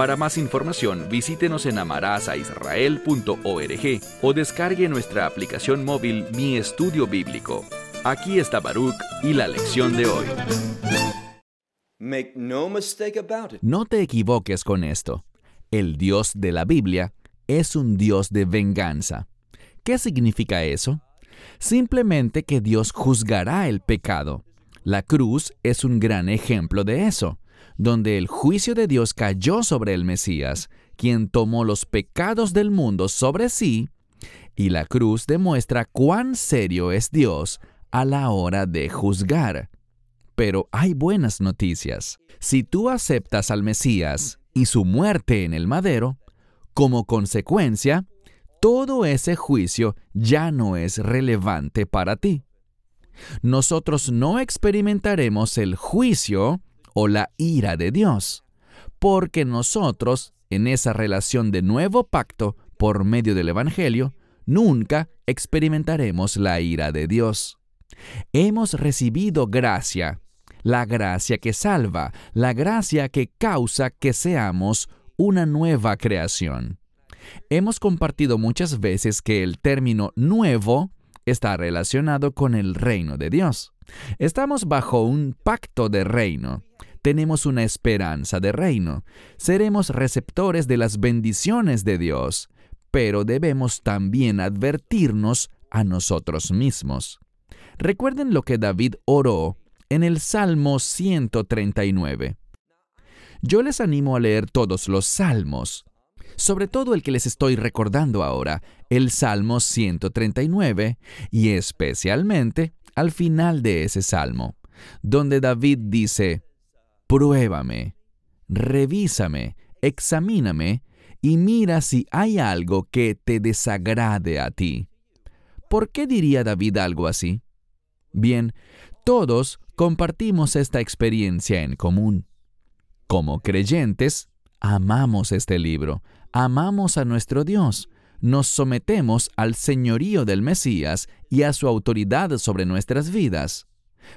Para más información, visítenos en amarazaisrael.org o descargue nuestra aplicación móvil Mi Estudio Bíblico. Aquí está Baruch y la lección de hoy. No te equivoques con esto. El Dios de la Biblia es un Dios de venganza. ¿Qué significa eso? Simplemente que Dios juzgará el pecado. La cruz es un gran ejemplo de eso, donde el juicio de Dios cayó sobre el Mesías, quien tomó los pecados del mundo sobre sí, y la cruz demuestra cuán serio es Dios a la hora de juzgar. Pero hay buenas noticias. Si tú aceptas al Mesías y su muerte en el madero, como consecuencia, todo ese juicio ya no es relevante para ti. Nosotros no experimentaremos el juicio o la ira de Dios, porque nosotros, en esa relación de nuevo pacto por medio del Evangelio, nunca experimentaremos la ira de Dios. Hemos recibido gracia, la gracia que salva, la gracia que causa que seamos una nueva creación. Hemos compartido muchas veces que el término nuevo está relacionado con el reino de Dios. Estamos bajo un pacto de reino. Tenemos una esperanza de reino. Seremos receptores de las bendiciones de Dios, pero debemos también advertirnos a nosotros mismos. Recuerden lo que David oró en el Salmo 139. Yo les animo a leer todos los salmos sobre todo el que les estoy recordando ahora, el Salmo 139, y especialmente al final de ese salmo, donde David dice, Pruébame, revísame, examíname, y mira si hay algo que te desagrade a ti. ¿Por qué diría David algo así? Bien, todos compartimos esta experiencia en común. Como creyentes, amamos este libro, amamos a nuestro Dios, nos sometemos al señorío del Mesías y a su autoridad sobre nuestras vidas.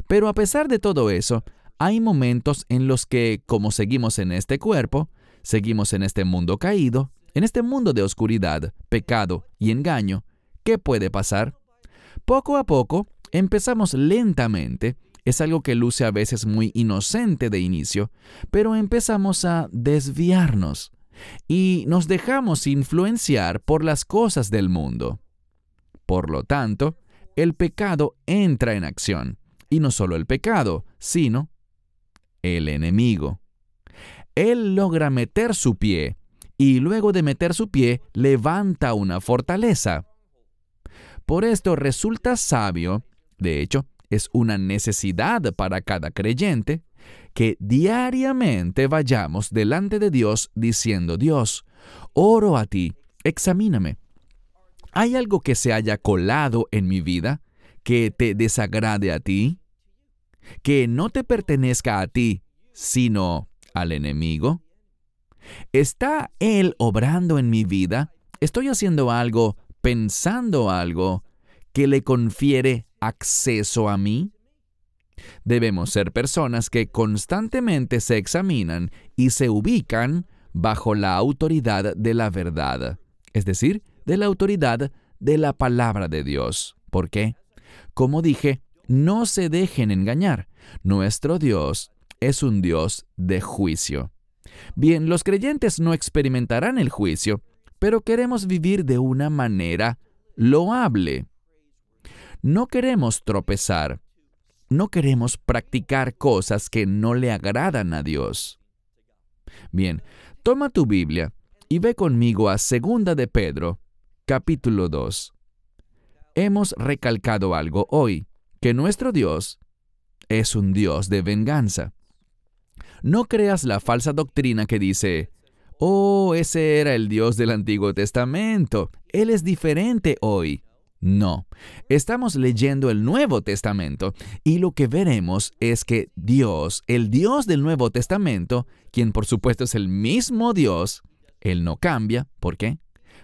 Pero a pesar de todo eso, hay momentos en los que, como seguimos en este cuerpo, seguimos en este mundo caído, en este mundo de oscuridad, pecado y engaño, ¿qué puede pasar? Poco a poco, empezamos lentamente, es algo que luce a veces muy inocente de inicio, pero empezamos a desviarnos y nos dejamos influenciar por las cosas del mundo. Por lo tanto, el pecado entra en acción, y no solo el pecado, sino el enemigo. Él logra meter su pie, y luego de meter su pie levanta una fortaleza. Por esto resulta sabio, de hecho, es una necesidad para cada creyente, que diariamente vayamos delante de Dios diciendo, Dios, oro a ti, examíname. ¿Hay algo que se haya colado en mi vida que te desagrade a ti? ¿Que no te pertenezca a ti, sino al enemigo? ¿Está Él obrando en mi vida? ¿Estoy haciendo algo, pensando algo, que le confiere acceso a mí? Debemos ser personas que constantemente se examinan y se ubican bajo la autoridad de la verdad, es decir, de la autoridad de la palabra de Dios. ¿Por qué? Como dije, no se dejen engañar. Nuestro Dios es un Dios de juicio. Bien, los creyentes no experimentarán el juicio, pero queremos vivir de una manera loable. No queremos tropezar, no queremos practicar cosas que no le agradan a Dios. Bien, toma tu Biblia y ve conmigo a Segunda de Pedro, capítulo 2. Hemos recalcado algo hoy, que nuestro Dios es un Dios de venganza. No creas la falsa doctrina que dice, Oh, ese era el Dios del Antiguo Testamento. Él es diferente hoy. No, estamos leyendo el Nuevo Testamento y lo que veremos es que Dios, el Dios del Nuevo Testamento, quien por supuesto es el mismo Dios, Él no cambia. ¿Por qué?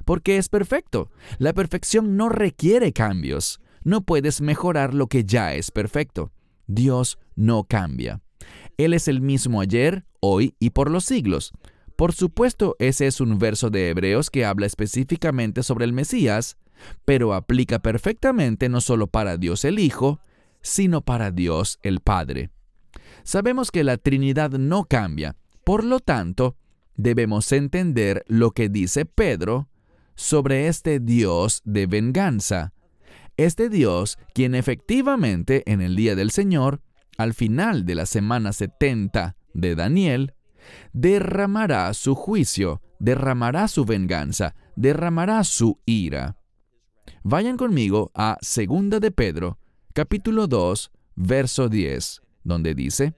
Porque es perfecto. La perfección no requiere cambios. No puedes mejorar lo que ya es perfecto. Dios no cambia. Él es el mismo ayer, hoy y por los siglos. Por supuesto, ese es un verso de Hebreos que habla específicamente sobre el Mesías, pero aplica perfectamente no solo para Dios el Hijo, sino para Dios el Padre. Sabemos que la Trinidad no cambia, por lo tanto, debemos entender lo que dice Pedro sobre este Dios de venganza. Este Dios, quien efectivamente en el día del Señor, al final de la semana 70 de Daniel, derramará su juicio, derramará su venganza, derramará su ira. Vayan conmigo a 2 de Pedro, capítulo 2, verso 10, donde dice,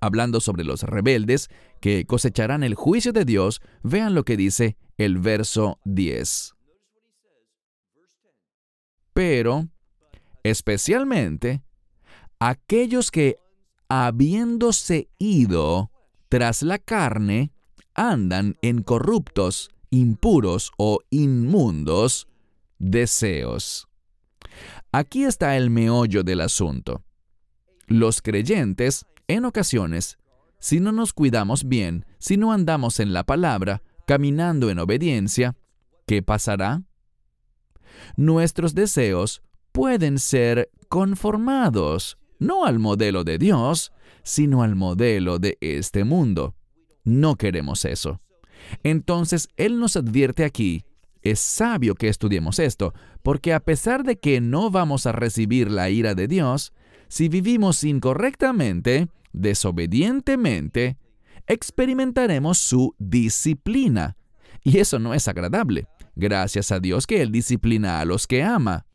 hablando sobre los rebeldes que cosecharán el juicio de Dios, vean lo que dice el verso 10. Pero, especialmente, aquellos que, habiéndose ido, tras la carne, andan en corruptos, impuros o inmundos deseos. Aquí está el meollo del asunto. Los creyentes, en ocasiones, si no nos cuidamos bien, si no andamos en la palabra, caminando en obediencia, ¿qué pasará? Nuestros deseos pueden ser conformados, no al modelo de Dios, sino al modelo de este mundo. No queremos eso. Entonces, Él nos advierte aquí, es sabio que estudiemos esto, porque a pesar de que no vamos a recibir la ira de Dios, si vivimos incorrectamente, desobedientemente, experimentaremos su disciplina. Y eso no es agradable. Gracias a Dios que Él disciplina a los que ama.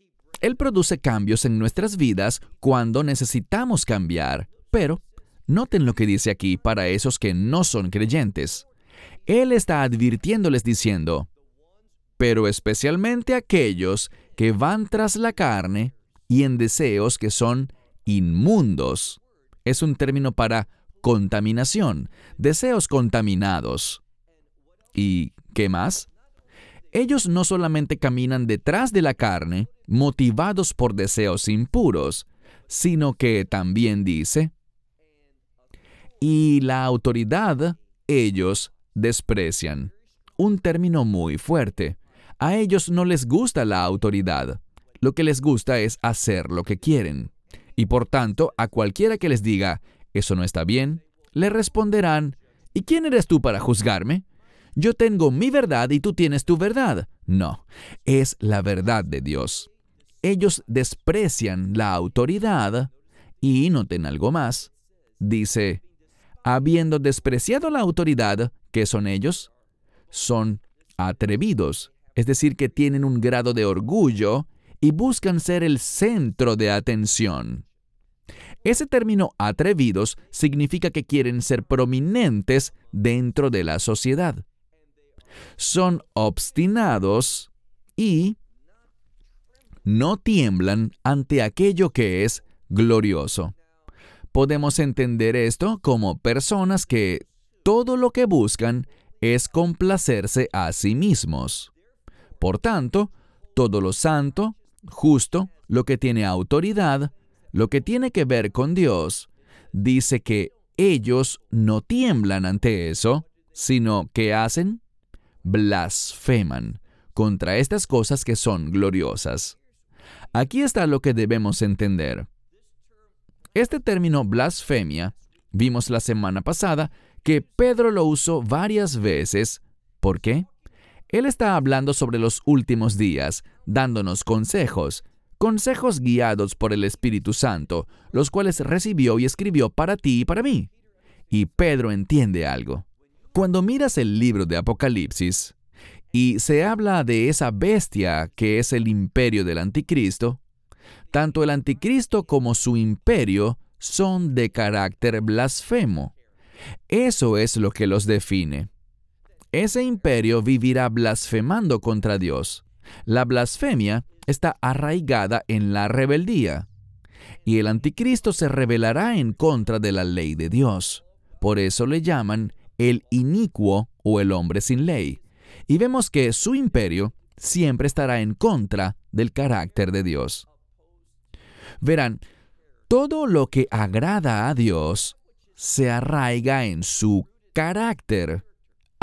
Él produce cambios en nuestras vidas cuando necesitamos cambiar, pero Noten lo que dice aquí para esos que no son creyentes. Él está advirtiéndoles diciendo, pero especialmente aquellos que van tras la carne y en deseos que son inmundos. Es un término para contaminación, deseos contaminados. ¿Y qué más? Ellos no solamente caminan detrás de la carne, motivados por deseos impuros, sino que también dice, y la autoridad ellos desprecian. Un término muy fuerte. A ellos no les gusta la autoridad. Lo que les gusta es hacer lo que quieren. Y por tanto, a cualquiera que les diga, eso no está bien, le responderán, ¿y quién eres tú para juzgarme? Yo tengo mi verdad y tú tienes tu verdad. No, es la verdad de Dios. Ellos desprecian la autoridad y noten algo más. Dice, habiendo despreciado la autoridad, ¿qué son ellos? Son atrevidos, es decir, que tienen un grado de orgullo y buscan ser el centro de atención. Ese término atrevidos significa que quieren ser prominentes dentro de la sociedad. Son obstinados y no tiemblan ante aquello que es glorioso. Podemos entender esto como personas que todo lo que buscan es complacerse a sí mismos. Por tanto, todo lo santo, justo, lo que tiene autoridad, lo que tiene que ver con Dios, dice que ellos no tiemblan ante eso, sino que hacen blasfeman contra estas cosas que son gloriosas. Aquí está lo que debemos entender. Este término blasfemia, vimos la semana pasada que Pedro lo usó varias veces. ¿Por qué? Él está hablando sobre los últimos días, dándonos consejos, consejos guiados por el Espíritu Santo, los cuales recibió y escribió para ti y para mí. Y Pedro entiende algo. Cuando miras el libro de Apocalipsis y se habla de esa bestia que es el imperio del anticristo, tanto el anticristo como su imperio son de carácter blasfemo. Eso es lo que los define. Ese imperio vivirá blasfemando contra Dios. La blasfemia está arraigada en la rebeldía. Y el anticristo se rebelará en contra de la ley de Dios. Por eso le llaman el inicuo o el hombre sin ley. Y vemos que su imperio siempre estará en contra del carácter de Dios. Verán, todo lo que agrada a Dios se arraiga en su carácter.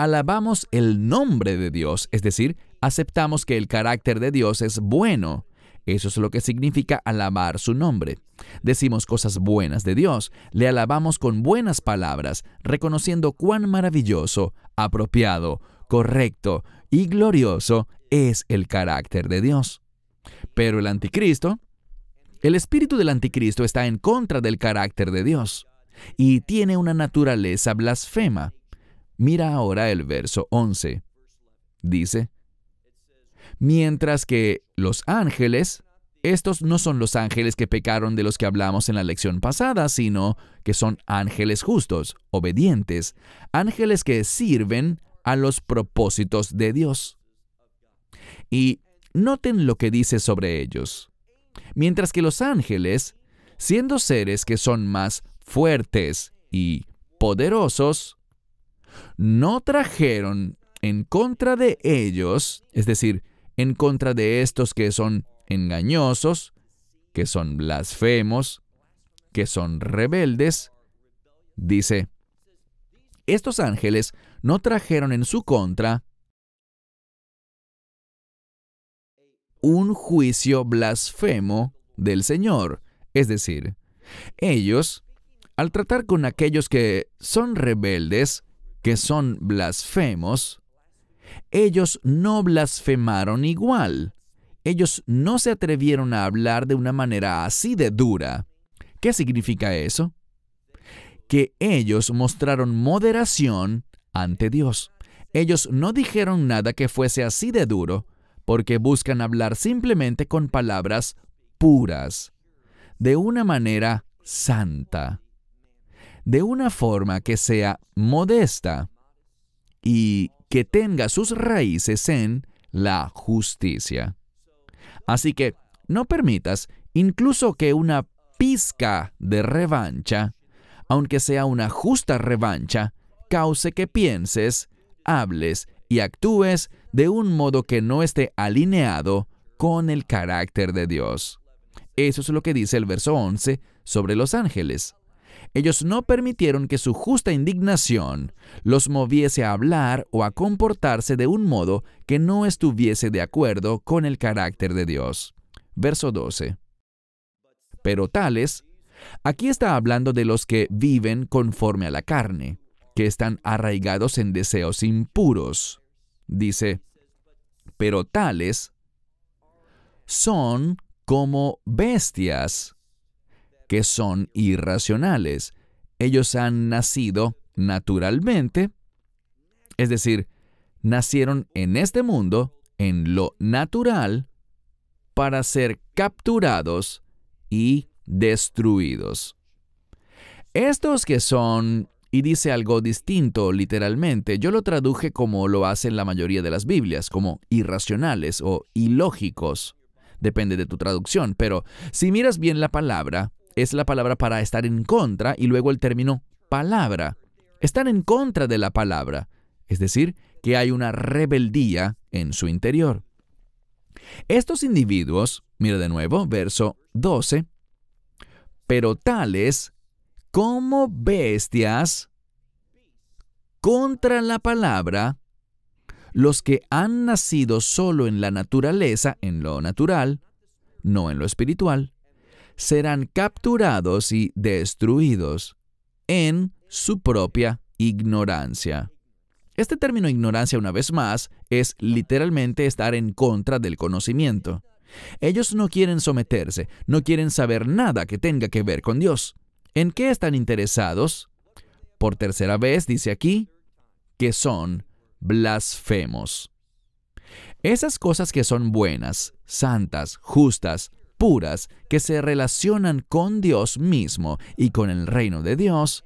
Alabamos el nombre de Dios, es decir, aceptamos que el carácter de Dios es bueno. Eso es lo que significa alabar su nombre. Decimos cosas buenas de Dios, le alabamos con buenas palabras, reconociendo cuán maravilloso, apropiado, correcto y glorioso es el carácter de Dios. Pero el anticristo, el espíritu del anticristo está en contra del carácter de Dios y tiene una naturaleza blasfema. Mira ahora el verso 11. Dice, mientras que los ángeles, estos no son los ángeles que pecaron de los que hablamos en la lección pasada, sino que son ángeles justos, obedientes, ángeles que sirven a los propósitos de Dios. Y noten lo que dice sobre ellos. Mientras que los ángeles, siendo seres que son más fuertes y poderosos, no trajeron en contra de ellos, es decir, en contra de estos que son engañosos, que son blasfemos, que son rebeldes, dice, estos ángeles no trajeron en su contra un juicio blasfemo del Señor. Es decir, ellos, al tratar con aquellos que son rebeldes, que son blasfemos, ellos no blasfemaron igual. Ellos no se atrevieron a hablar de una manera así de dura. ¿Qué significa eso? Que ellos mostraron moderación ante Dios. Ellos no dijeron nada que fuese así de duro, porque buscan hablar simplemente con palabras puras, de una manera santa, de una forma que sea modesta y que tenga sus raíces en la justicia. Así que no permitas incluso que una pizca de revancha, aunque sea una justa revancha, cause que pienses, hables y actúes de un modo que no esté alineado con el carácter de Dios. Eso es lo que dice el verso 11 sobre los ángeles. Ellos no permitieron que su justa indignación los moviese a hablar o a comportarse de un modo que no estuviese de acuerdo con el carácter de Dios. Verso 12. Pero tales, aquí está hablando de los que viven conforme a la carne, que están arraigados en deseos impuros. Dice, pero tales son como bestias que son irracionales. Ellos han nacido naturalmente, es decir, nacieron en este mundo, en lo natural, para ser capturados y destruidos. Estos que son, y dice algo distinto literalmente, yo lo traduje como lo hacen la mayoría de las Biblias, como irracionales o ilógicos. Depende de tu traducción, pero si miras bien la palabra, es la palabra para estar en contra y luego el término palabra. Están en contra de la palabra, es decir, que hay una rebeldía en su interior. Estos individuos, mira de nuevo, verso 12, pero tales como bestias contra la palabra, los que han nacido solo en la naturaleza, en lo natural, no en lo espiritual, serán capturados y destruidos en su propia ignorancia. Este término ignorancia, una vez más, es literalmente estar en contra del conocimiento. Ellos no quieren someterse, no quieren saber nada que tenga que ver con Dios. ¿En qué están interesados? Por tercera vez dice aquí que son blasfemos. Esas cosas que son buenas, santas, justas, puras que se relacionan con Dios mismo y con el reino de Dios,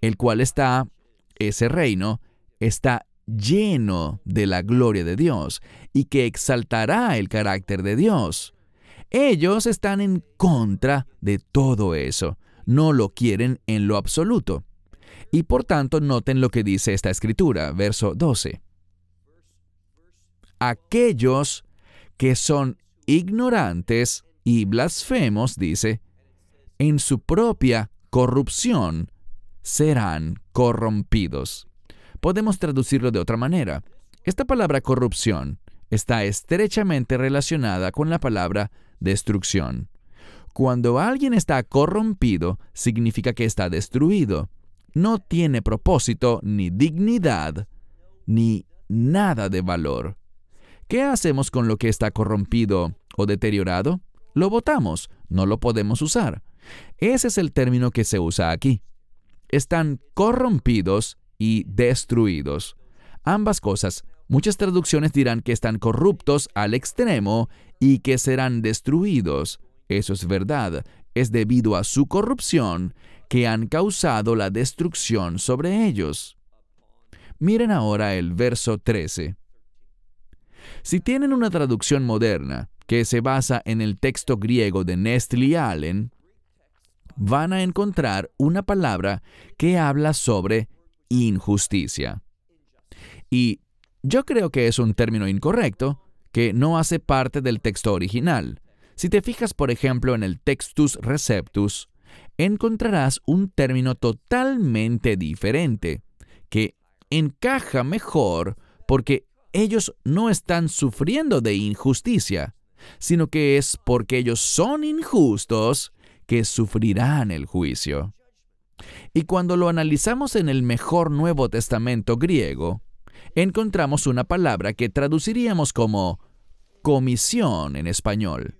el cual está, ese reino, está lleno de la gloria de Dios y que exaltará el carácter de Dios. Ellos están en contra de todo eso, no lo quieren en lo absoluto. Y por tanto, noten lo que dice esta escritura, verso 12. Aquellos que son ignorantes y blasfemos, dice, en su propia corrupción serán corrompidos. Podemos traducirlo de otra manera. Esta palabra corrupción está estrechamente relacionada con la palabra destrucción. Cuando alguien está corrompido, significa que está destruido. No tiene propósito, ni dignidad, ni nada de valor. ¿Qué hacemos con lo que está corrompido o deteriorado? Lo botamos, no lo podemos usar. Ese es el término que se usa aquí. Están corrompidos y destruidos. Ambas cosas. Muchas traducciones dirán que están corruptos al extremo y que serán destruidos. Eso es verdad. Es debido a su corrupción que han causado la destrucción sobre ellos. Miren ahora el verso 13. Si tienen una traducción moderna que se basa en el texto griego de Nestle Allen, van a encontrar una palabra que habla sobre injusticia. Y yo creo que es un término incorrecto, que no hace parte del texto original. Si te fijas, por ejemplo, en el Textus Receptus, encontrarás un término totalmente diferente, que encaja mejor porque ellos no están sufriendo de injusticia, sino que es porque ellos son injustos que sufrirán el juicio. Y cuando lo analizamos en el mejor Nuevo Testamento griego, encontramos una palabra que traduciríamos como comisión en español.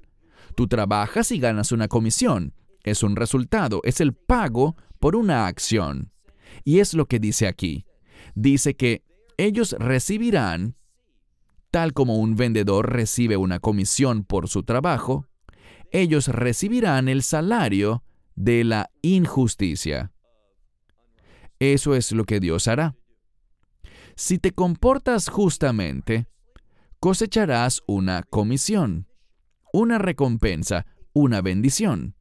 Tú trabajas y ganas una comisión. Es un resultado, es el pago por una acción. Y es lo que dice aquí. Dice que ellos recibirán, tal como un vendedor recibe una comisión por su trabajo, ellos recibirán el salario de la injusticia. Eso es lo que Dios hará. Si te comportas justamente, cosecharás una comisión, una recompensa, una bendición.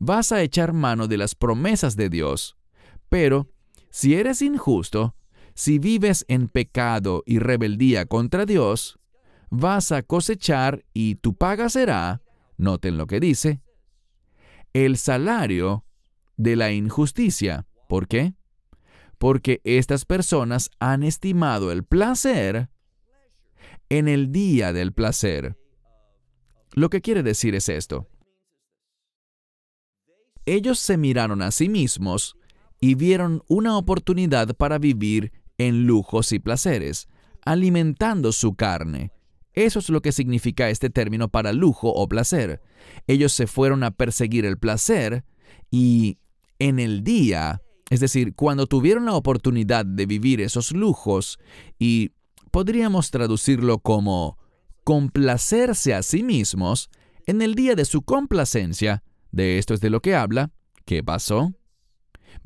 Vas a echar mano de las promesas de Dios. Pero, si eres injusto, si vives en pecado y rebeldía contra Dios, vas a cosechar y tu paga será, noten lo que dice, el salario de la injusticia. ¿Por qué? Porque estas personas han estimado el placer en el día del placer. Lo que quiere decir es esto. Ellos se miraron a sí mismos y vieron una oportunidad para vivir en lujos y placeres, alimentando su carne. Eso es lo que significa este término para lujo o placer. Ellos se fueron a perseguir el placer y en el día, es decir, cuando tuvieron la oportunidad de vivir esos lujos y podríamos traducirlo como complacerse a sí mismos, en el día de su complacencia, de esto es de lo que habla, ¿qué pasó?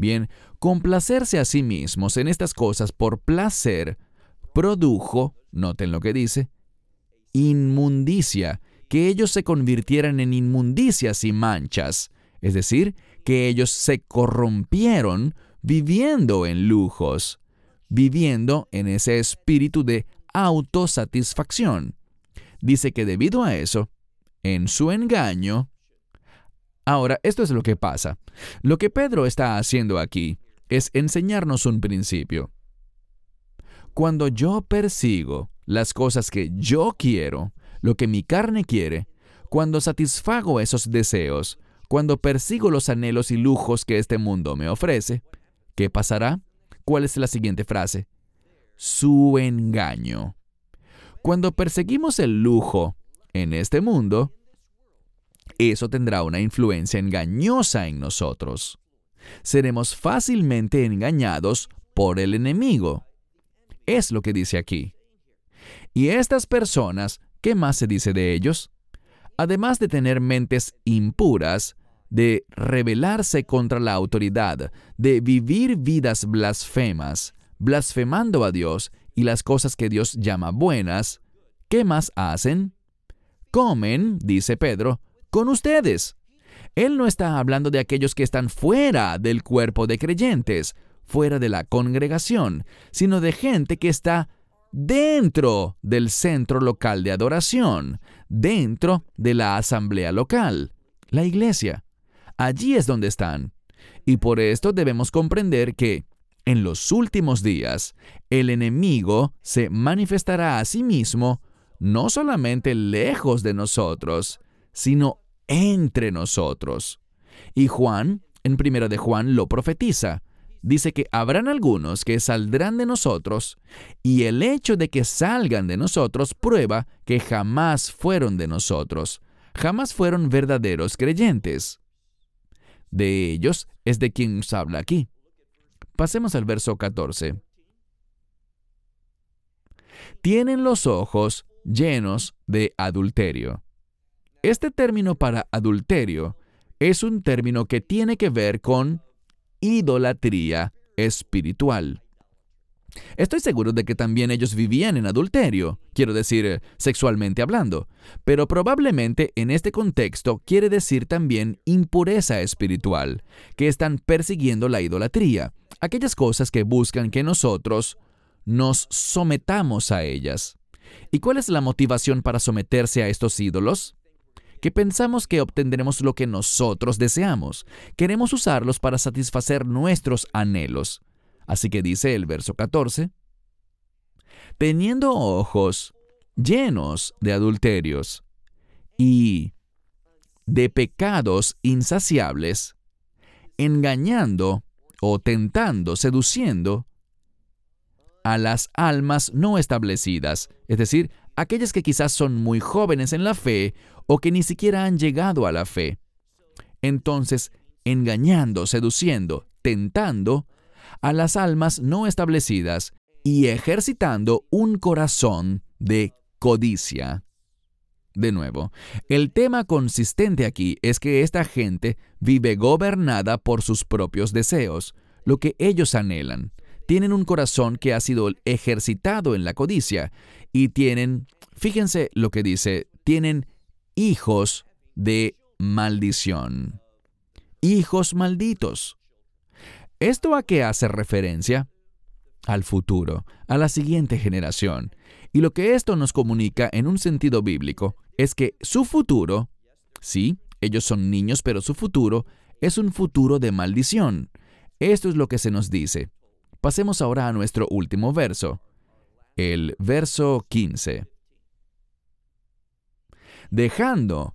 Bien, complacerse a sí mismos en estas cosas por placer produjo, noten lo que dice, inmundicia, que ellos se convirtieran en inmundicias y manchas, es decir, que ellos se corrompieron viviendo en lujos, viviendo en ese espíritu de autosatisfacción. Dice que debido a eso, en su engaño, Ahora, esto es lo que pasa. Lo que Pedro está haciendo aquí es enseñarnos un principio. Cuando yo persigo las cosas que yo quiero, lo que mi carne quiere, cuando satisfago esos deseos, cuando persigo los anhelos y lujos que este mundo me ofrece, ¿qué pasará? ¿Cuál es la siguiente frase? Su engaño. Cuando perseguimos el lujo en este mundo, eso tendrá una influencia engañosa en nosotros. Seremos fácilmente engañados por el enemigo. Es lo que dice aquí. Y estas personas, ¿qué más se dice de ellos? Además de tener mentes impuras, de rebelarse contra la autoridad, de vivir vidas blasfemas, blasfemando a Dios y las cosas que Dios llama buenas, ¿qué más hacen? Comen, dice Pedro, con ustedes. Él no está hablando de aquellos que están fuera del cuerpo de creyentes, fuera de la congregación, sino de gente que está dentro del centro local de adoración, dentro de la asamblea local, la iglesia. Allí es donde están. Y por esto debemos comprender que en los últimos días el enemigo se manifestará a sí mismo no solamente lejos de nosotros, sino entre nosotros. Y Juan, en primera de Juan, lo profetiza. Dice que habrán algunos que saldrán de nosotros, y el hecho de que salgan de nosotros prueba que jamás fueron de nosotros, jamás fueron verdaderos creyentes. De ellos es de quien nos habla aquí. Pasemos al verso 14. Tienen los ojos llenos de adulterio. Este término para adulterio es un término que tiene que ver con idolatría espiritual. Estoy seguro de que también ellos vivían en adulterio, quiero decir, sexualmente hablando, pero probablemente en este contexto quiere decir también impureza espiritual, que están persiguiendo la idolatría, aquellas cosas que buscan que nosotros nos sometamos a ellas. ¿Y cuál es la motivación para someterse a estos ídolos? Que pensamos que obtendremos lo que nosotros deseamos. Queremos usarlos para satisfacer nuestros anhelos. Así que dice el verso 14, teniendo ojos llenos de adulterios y de pecados insaciables, engañando o tentando, seduciendo a las almas no establecidas, es decir, aquellas que quizás son muy jóvenes en la fe o que ni siquiera han llegado a la fe. Entonces, engañando, seduciendo, tentando a las almas no establecidas y ejercitando un corazón de codicia. De nuevo, el tema consistente aquí es que esta gente vive gobernada por sus propios deseos, lo que ellos anhelan. Tienen un corazón que ha sido ejercitado en la codicia y tienen, fíjense lo que dice, tienen hijos de maldición. Hijos malditos. ¿Esto a qué hace referencia? Al futuro, a la siguiente generación. Y lo que esto nos comunica en un sentido bíblico es que su futuro, sí, ellos son niños, pero su futuro es un futuro de maldición. Esto es lo que se nos dice. Pasemos ahora a nuestro último verso, el verso 15 dejando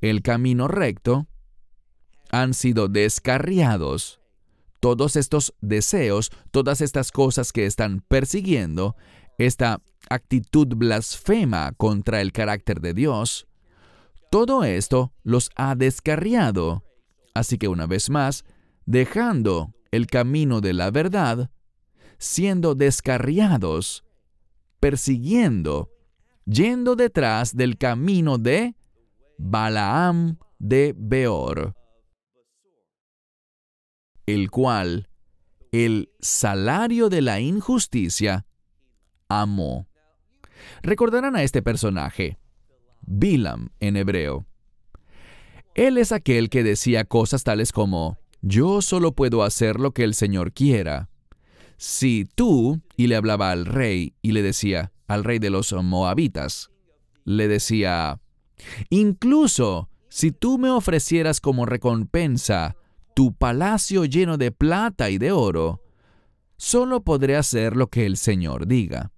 el camino recto, han sido descarriados. Todos estos deseos, todas estas cosas que están persiguiendo, esta actitud blasfema contra el carácter de Dios, todo esto los ha descarriado. Así que una vez más, dejando el camino de la verdad, siendo descarriados, persiguiendo yendo detrás del camino de Balaam de Beor, el cual el salario de la injusticia amó. Recordarán a este personaje, Bilam en hebreo. Él es aquel que decía cosas tales como, yo solo puedo hacer lo que el Señor quiera. Si tú, y le hablaba al rey y le decía, al rey de los moabitas. Le decía, incluso si tú me ofrecieras como recompensa tu palacio lleno de plata y de oro, solo podré hacer lo que el Señor diga.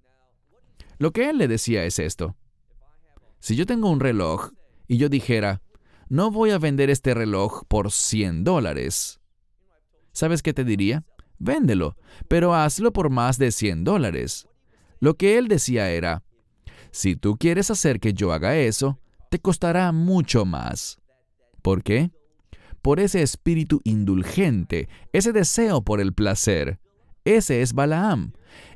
Lo que él le decía es esto. Si yo tengo un reloj y yo dijera, no voy a vender este reloj por 100 dólares, ¿sabes qué te diría? Véndelo, pero hazlo por más de 100 dólares. Lo que él decía era, si tú quieres hacer que yo haga eso, te costará mucho más. ¿Por qué? Por ese espíritu indulgente, ese deseo por el placer. Ese es Balaam.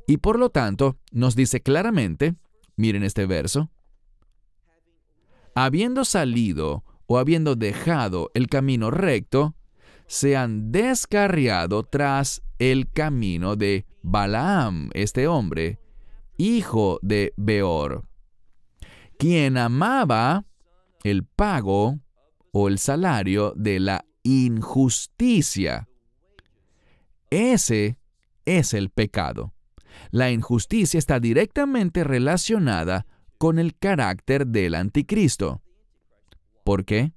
Y por lo tanto, nos dice claramente, miren este verso, habiendo salido o habiendo dejado el camino recto, se han descarriado tras el camino de Balaam, este hombre, hijo de Beor, quien amaba el pago o el salario de la injusticia. Ese es el pecado. La injusticia está directamente relacionada con el carácter del anticristo. ¿Por qué?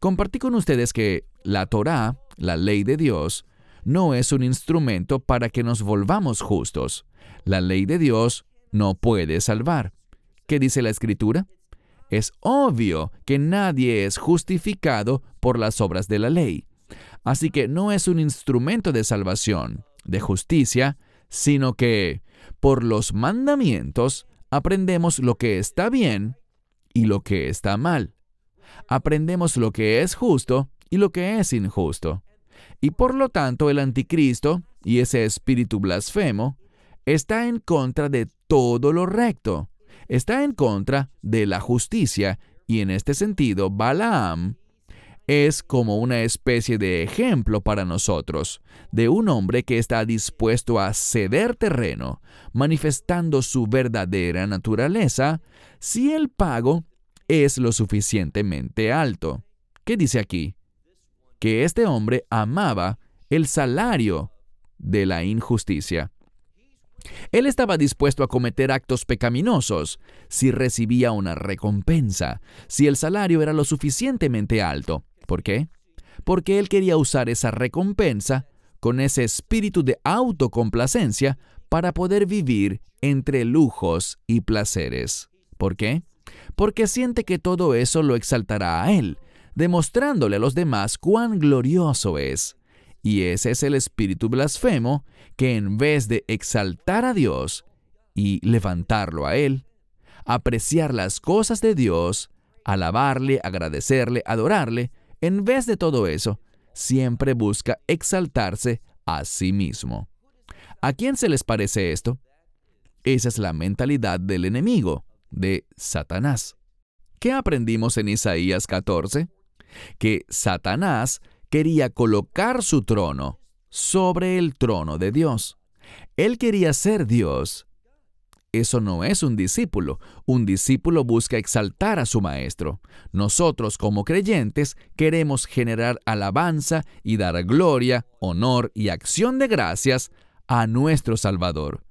Compartí con ustedes que la Torá, la ley de Dios, no es un instrumento para que nos volvamos justos. La ley de Dios no puede salvar. ¿Qué dice la Escritura? Es obvio que nadie es justificado por las obras de la ley. Así que no es un instrumento de salvación, de justicia, sino que por los mandamientos aprendemos lo que está bien y lo que está mal. Aprendemos lo que es justo y lo que es injusto. Y por lo tanto el anticristo y ese espíritu blasfemo está en contra de todo lo recto, está en contra de la justicia y en este sentido Balaam es como una especie de ejemplo para nosotros, de un hombre que está dispuesto a ceder terreno, manifestando su verdadera naturaleza, si el pago es lo suficientemente alto. ¿Qué dice aquí? Que este hombre amaba el salario de la injusticia. Él estaba dispuesto a cometer actos pecaminosos si recibía una recompensa, si el salario era lo suficientemente alto. ¿Por qué? Porque él quería usar esa recompensa con ese espíritu de autocomplacencia para poder vivir entre lujos y placeres. ¿Por qué? Porque siente que todo eso lo exaltará a él, demostrándole a los demás cuán glorioso es. Y ese es el espíritu blasfemo que en vez de exaltar a Dios y levantarlo a Él, apreciar las cosas de Dios, alabarle, agradecerle, adorarle, en vez de todo eso, siempre busca exaltarse a sí mismo. ¿A quién se les parece esto? Esa es la mentalidad del enemigo, de Satanás. ¿Qué aprendimos en Isaías 14? Que Satanás quería colocar su trono sobre el trono de Dios. Él quería ser Dios eso no es un discípulo. Un discípulo busca exaltar a su maestro. Nosotros como creyentes queremos generar alabanza y dar gloria, honor y acción de gracias a nuestro Salvador.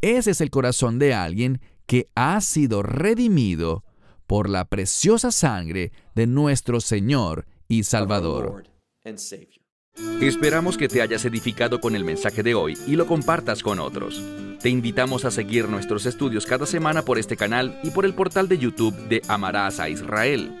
Ese es el corazón de alguien que ha sido redimido por la preciosa sangre de nuestro Señor y Salvador. Esperamos que te hayas edificado con el mensaje de hoy y lo compartas con otros. Te invitamos a seguir nuestros estudios cada semana por este canal y por el portal de YouTube de Amarás a Israel.